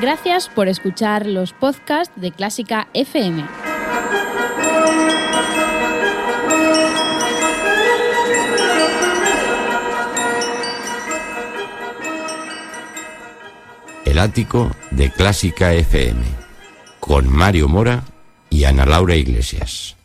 Gracias por escuchar los podcasts de Clásica FM. El ático de Clásica FM con Mario Mora y Ana Laura Iglesias.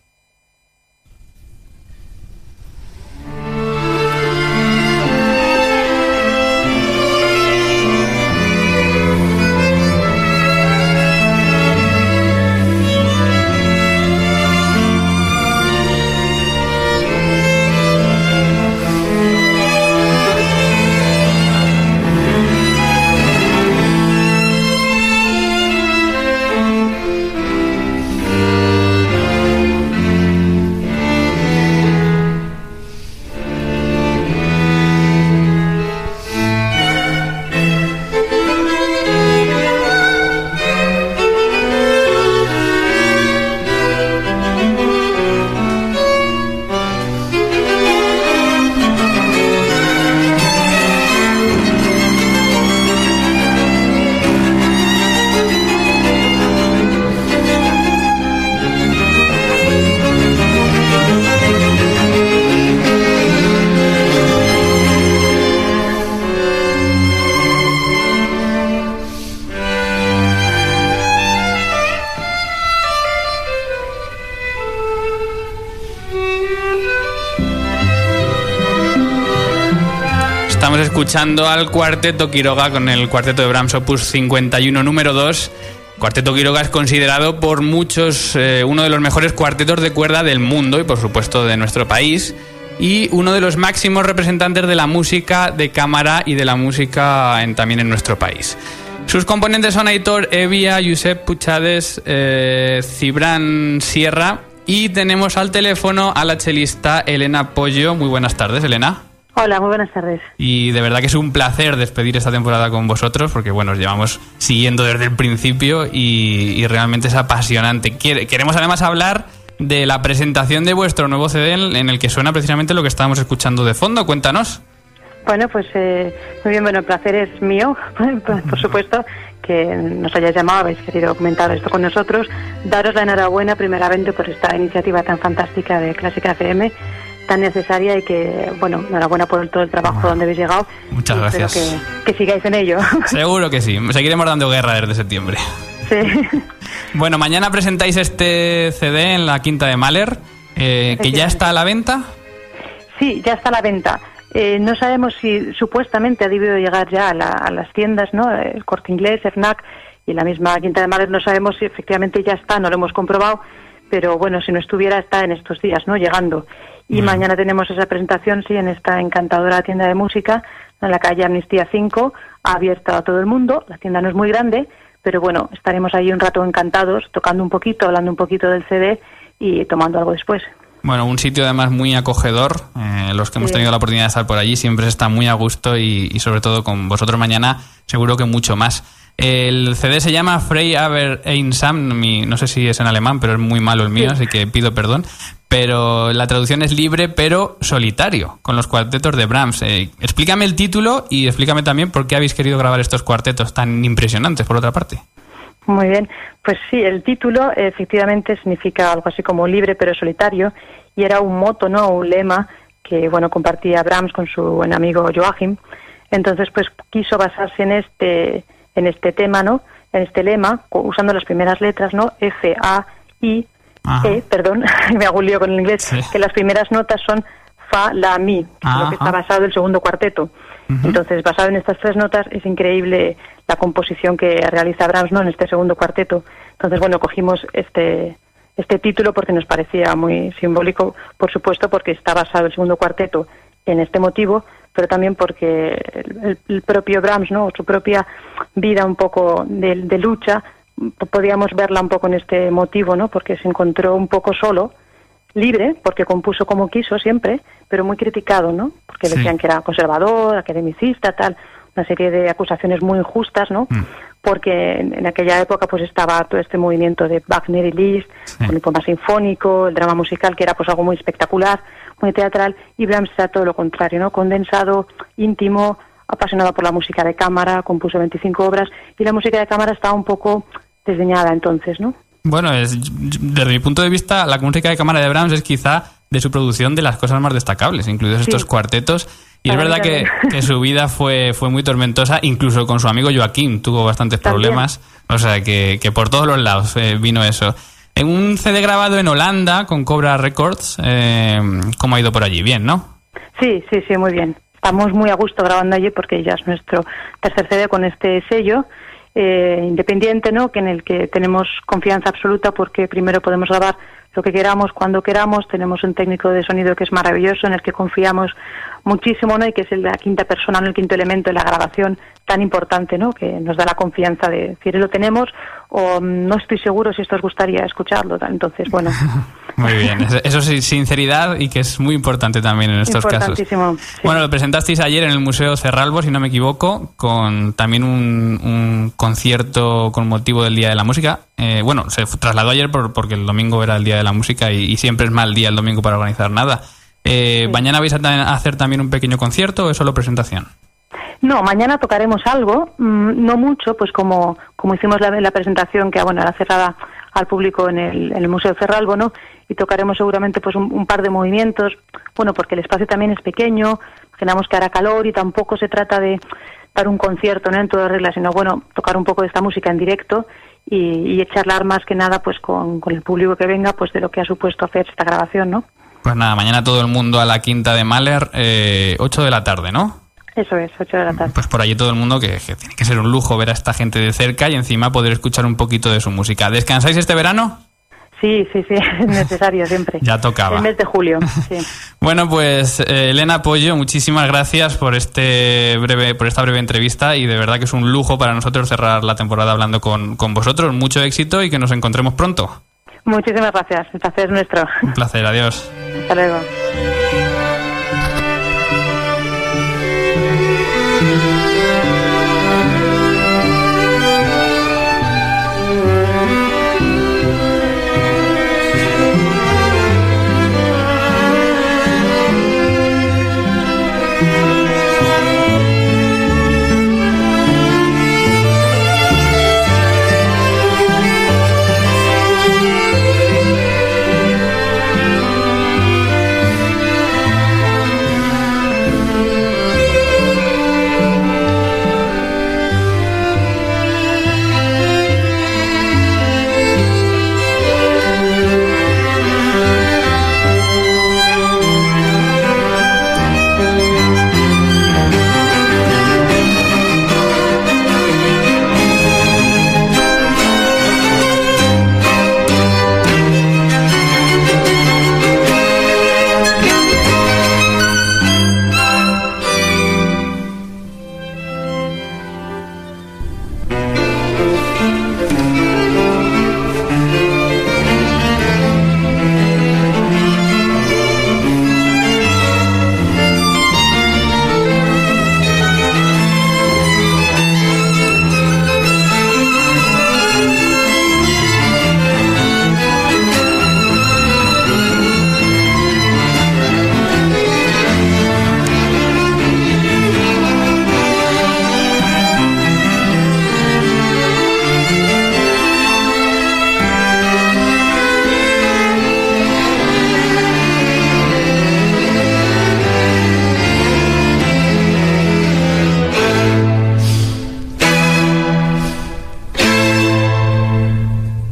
Estamos escuchando al Cuarteto Quiroga con el Cuarteto de Brahms Opus 51 número 2. Cuarteto Quiroga es considerado por muchos eh, uno de los mejores cuartetos de cuerda del mundo y por supuesto de nuestro país y uno de los máximos representantes de la música de cámara y de la música también en nuestro país. Sus componentes son Aitor Evia, Josep Puchades, eh, Cibran Sierra y tenemos al teléfono a la chelista Elena Pollo. Muy buenas tardes, Elena. Hola, muy buenas tardes. Y de verdad que es un placer despedir esta temporada con vosotros, porque bueno, os llevamos siguiendo desde el principio y, y realmente es apasionante. Queremos además hablar de la presentación de vuestro nuevo CD en, en el que suena precisamente lo que estábamos escuchando de fondo. Cuéntanos. Bueno, pues eh, muy bien, bueno, el placer es mío, por supuesto, que nos hayáis llamado, habéis querido comentar esto con nosotros. Daros la enhorabuena primeramente por esta iniciativa tan fantástica de Clásica FM, tan necesaria y que, bueno, enhorabuena por todo el trabajo donde habéis llegado. Muchas Y espero gracias. Que, que sigáis en ello. Seguro que sí. Seguiremos dando guerra desde septiembre. sí. Bueno, mañana presentáis este CD en la Quinta de Mahler, eh, que ya está a la venta. Sí, ya está a la venta. Eh, no sabemos si supuestamente ha debido llegar ya a, la- a las tiendas, ¿no? El Corte Inglés, FNAC y la misma Quinta de Madrid. No sabemos si efectivamente ya está, no lo hemos comprobado, pero bueno, si no estuviera está en estos días, ¿no? Llegando. Y mañana tenemos esa presentación, sí, en esta encantadora tienda de música, en la calle Amnistía 5, abierta a todo el mundo. La tienda no es muy grande, pero bueno, estaremos ahí un rato encantados, tocando un poquito, hablando un poquito del CD y tomando algo después. Bueno, un sitio además muy acogedor. eh, los que hemos tenido la oportunidad de estar por allí siempre se está muy a gusto y, y sobre todo con vosotros mañana seguro que mucho más. El CD se llama Frey Aber Einsam, no sé si es en alemán, pero es muy malo el mío, Sí. así que pido perdón. Pero la traducción es libre pero solitario, con los cuartetos de Brahms. Eh, explícame el título y explícame también por qué habéis querido grabar estos cuartetos tan impresionantes, por otra parte. Muy bien, pues sí, el título efectivamente significa algo así como libre pero solitario y era un moto, ¿no? Un lema que, bueno, compartía Brahms con su buen amigo Joachim. Entonces, pues quiso basarse en este, en este tema, ¿no? En este lema, usando las primeras letras, ¿no? F, A, I, Ajá. E, perdón, me hago un lío con el inglés, Sí. que las primeras notas son Fa, La, Mi, que es lo que está basado el segundo cuarteto. Entonces, basado en estas tres notas, es increíble la composición que realiza Brahms ¿no? en este segundo cuarteto. Entonces, bueno, cogimos este, este título porque nos parecía muy simbólico, por supuesto, porque está basado el segundo cuarteto en este motivo, pero también porque el, propio Brahms, ¿no? su propia vida un poco de, de lucha, podíamos verla un poco en este motivo, ¿no? porque se encontró un poco solo, libre, porque compuso como quiso siempre, pero muy criticado, ¿no? Porque Sí. decían que era conservador, academicista, tal, una serie de acusaciones muy injustas, ¿no? Mm. Porque en, en aquella época pues estaba todo este movimiento de Wagner y Liszt, Sí. con el poema sinfónico, el drama musical, que era pues algo muy espectacular, muy teatral, y Brahms era todo lo contrario, ¿no? Condensado, íntimo, apasionado por la música de cámara, compuso 25 obras y la música de cámara estaba un poco desdeñada entonces, ¿no? Bueno, es, desde mi punto de vista, la música de cámara de Brahms es quizá de su producción de las cosas más destacables, incluidos estos cuartetos. Y es verdad que, su vida fue, fue muy tormentosa, incluso con su amigo Joaquín tuvo bastantes problemas, o sea que, que por todos los lados eh, vino eso. En un CD grabado en Holanda con Cobra Records, eh, ¿cómo ha ido por allí? Bien, ¿no? Sí, sí, sí, muy bien. Estamos muy a gusto grabando allí porque ya es nuestro tercer CD con este sello eh, independiente, ¿no? Que en el que tenemos confianza absoluta porque primero podemos grabar lo que queramos, cuando queramos. Tenemos un técnico de sonido que es maravilloso, en el que confiamos muchísimo, ¿no? Y que es la quinta persona, ¿no? el quinto elemento de la grabación tan importante, ¿no? Que nos da la confianza de decir, lo tenemos o no estoy seguro si esto os gustaría escucharlo. Entonces, bueno. muy bien, eso sí, sinceridad y que es muy importante también en estos casos. Bueno, lo presentasteis ayer en el Museo Cerralbo, si no me equivoco, con también un, concierto con motivo del Día de la Música. Eh, bueno, se trasladó ayer porque el domingo era el Día de la Música y, siempre es mal día el domingo para organizar nada. Eh, ¿Mañana vais a hacer también un pequeño concierto o es solo presentación? No, mañana tocaremos algo, mm, no mucho, pues como, como hicimos la, la presentación que bueno, era cerrada al público en el, en el Museo Cerralbo, ¿no? Y tocaremos seguramente pues un, par de movimientos, bueno, porque el espacio también es pequeño, imaginamos que hará calor y tampoco se trata de dar un concierto, ¿no? En toda regla, sino bueno, tocar un poco de esta música en directo y, y charlar más que nada pues con, con el público que venga pues de lo que ha supuesto hacer esta grabación, ¿no? Pues nada, mañana todo el mundo a la Quinta de Mahler, eh, 8 de la tarde, ¿no? Eso es, 8 de la tarde. Pues por allí todo el mundo que, tiene que ser un lujo ver a esta gente de cerca y encima poder escuchar un poquito de su música. ¿Descansáis este verano? Sí, sí, sí, es necesario siempre. ya tocaba. El mes de julio, sí. bueno, pues eh, Elena Pollo, muchísimas gracias por este breve, por esta breve entrevista y de verdad que es un lujo para nosotros cerrar la temporada hablando con, con vosotros. Mucho éxito y que nos encontremos pronto. Muchísimas gracias, el placer es nuestro. Un placer, adiós. Hasta luego.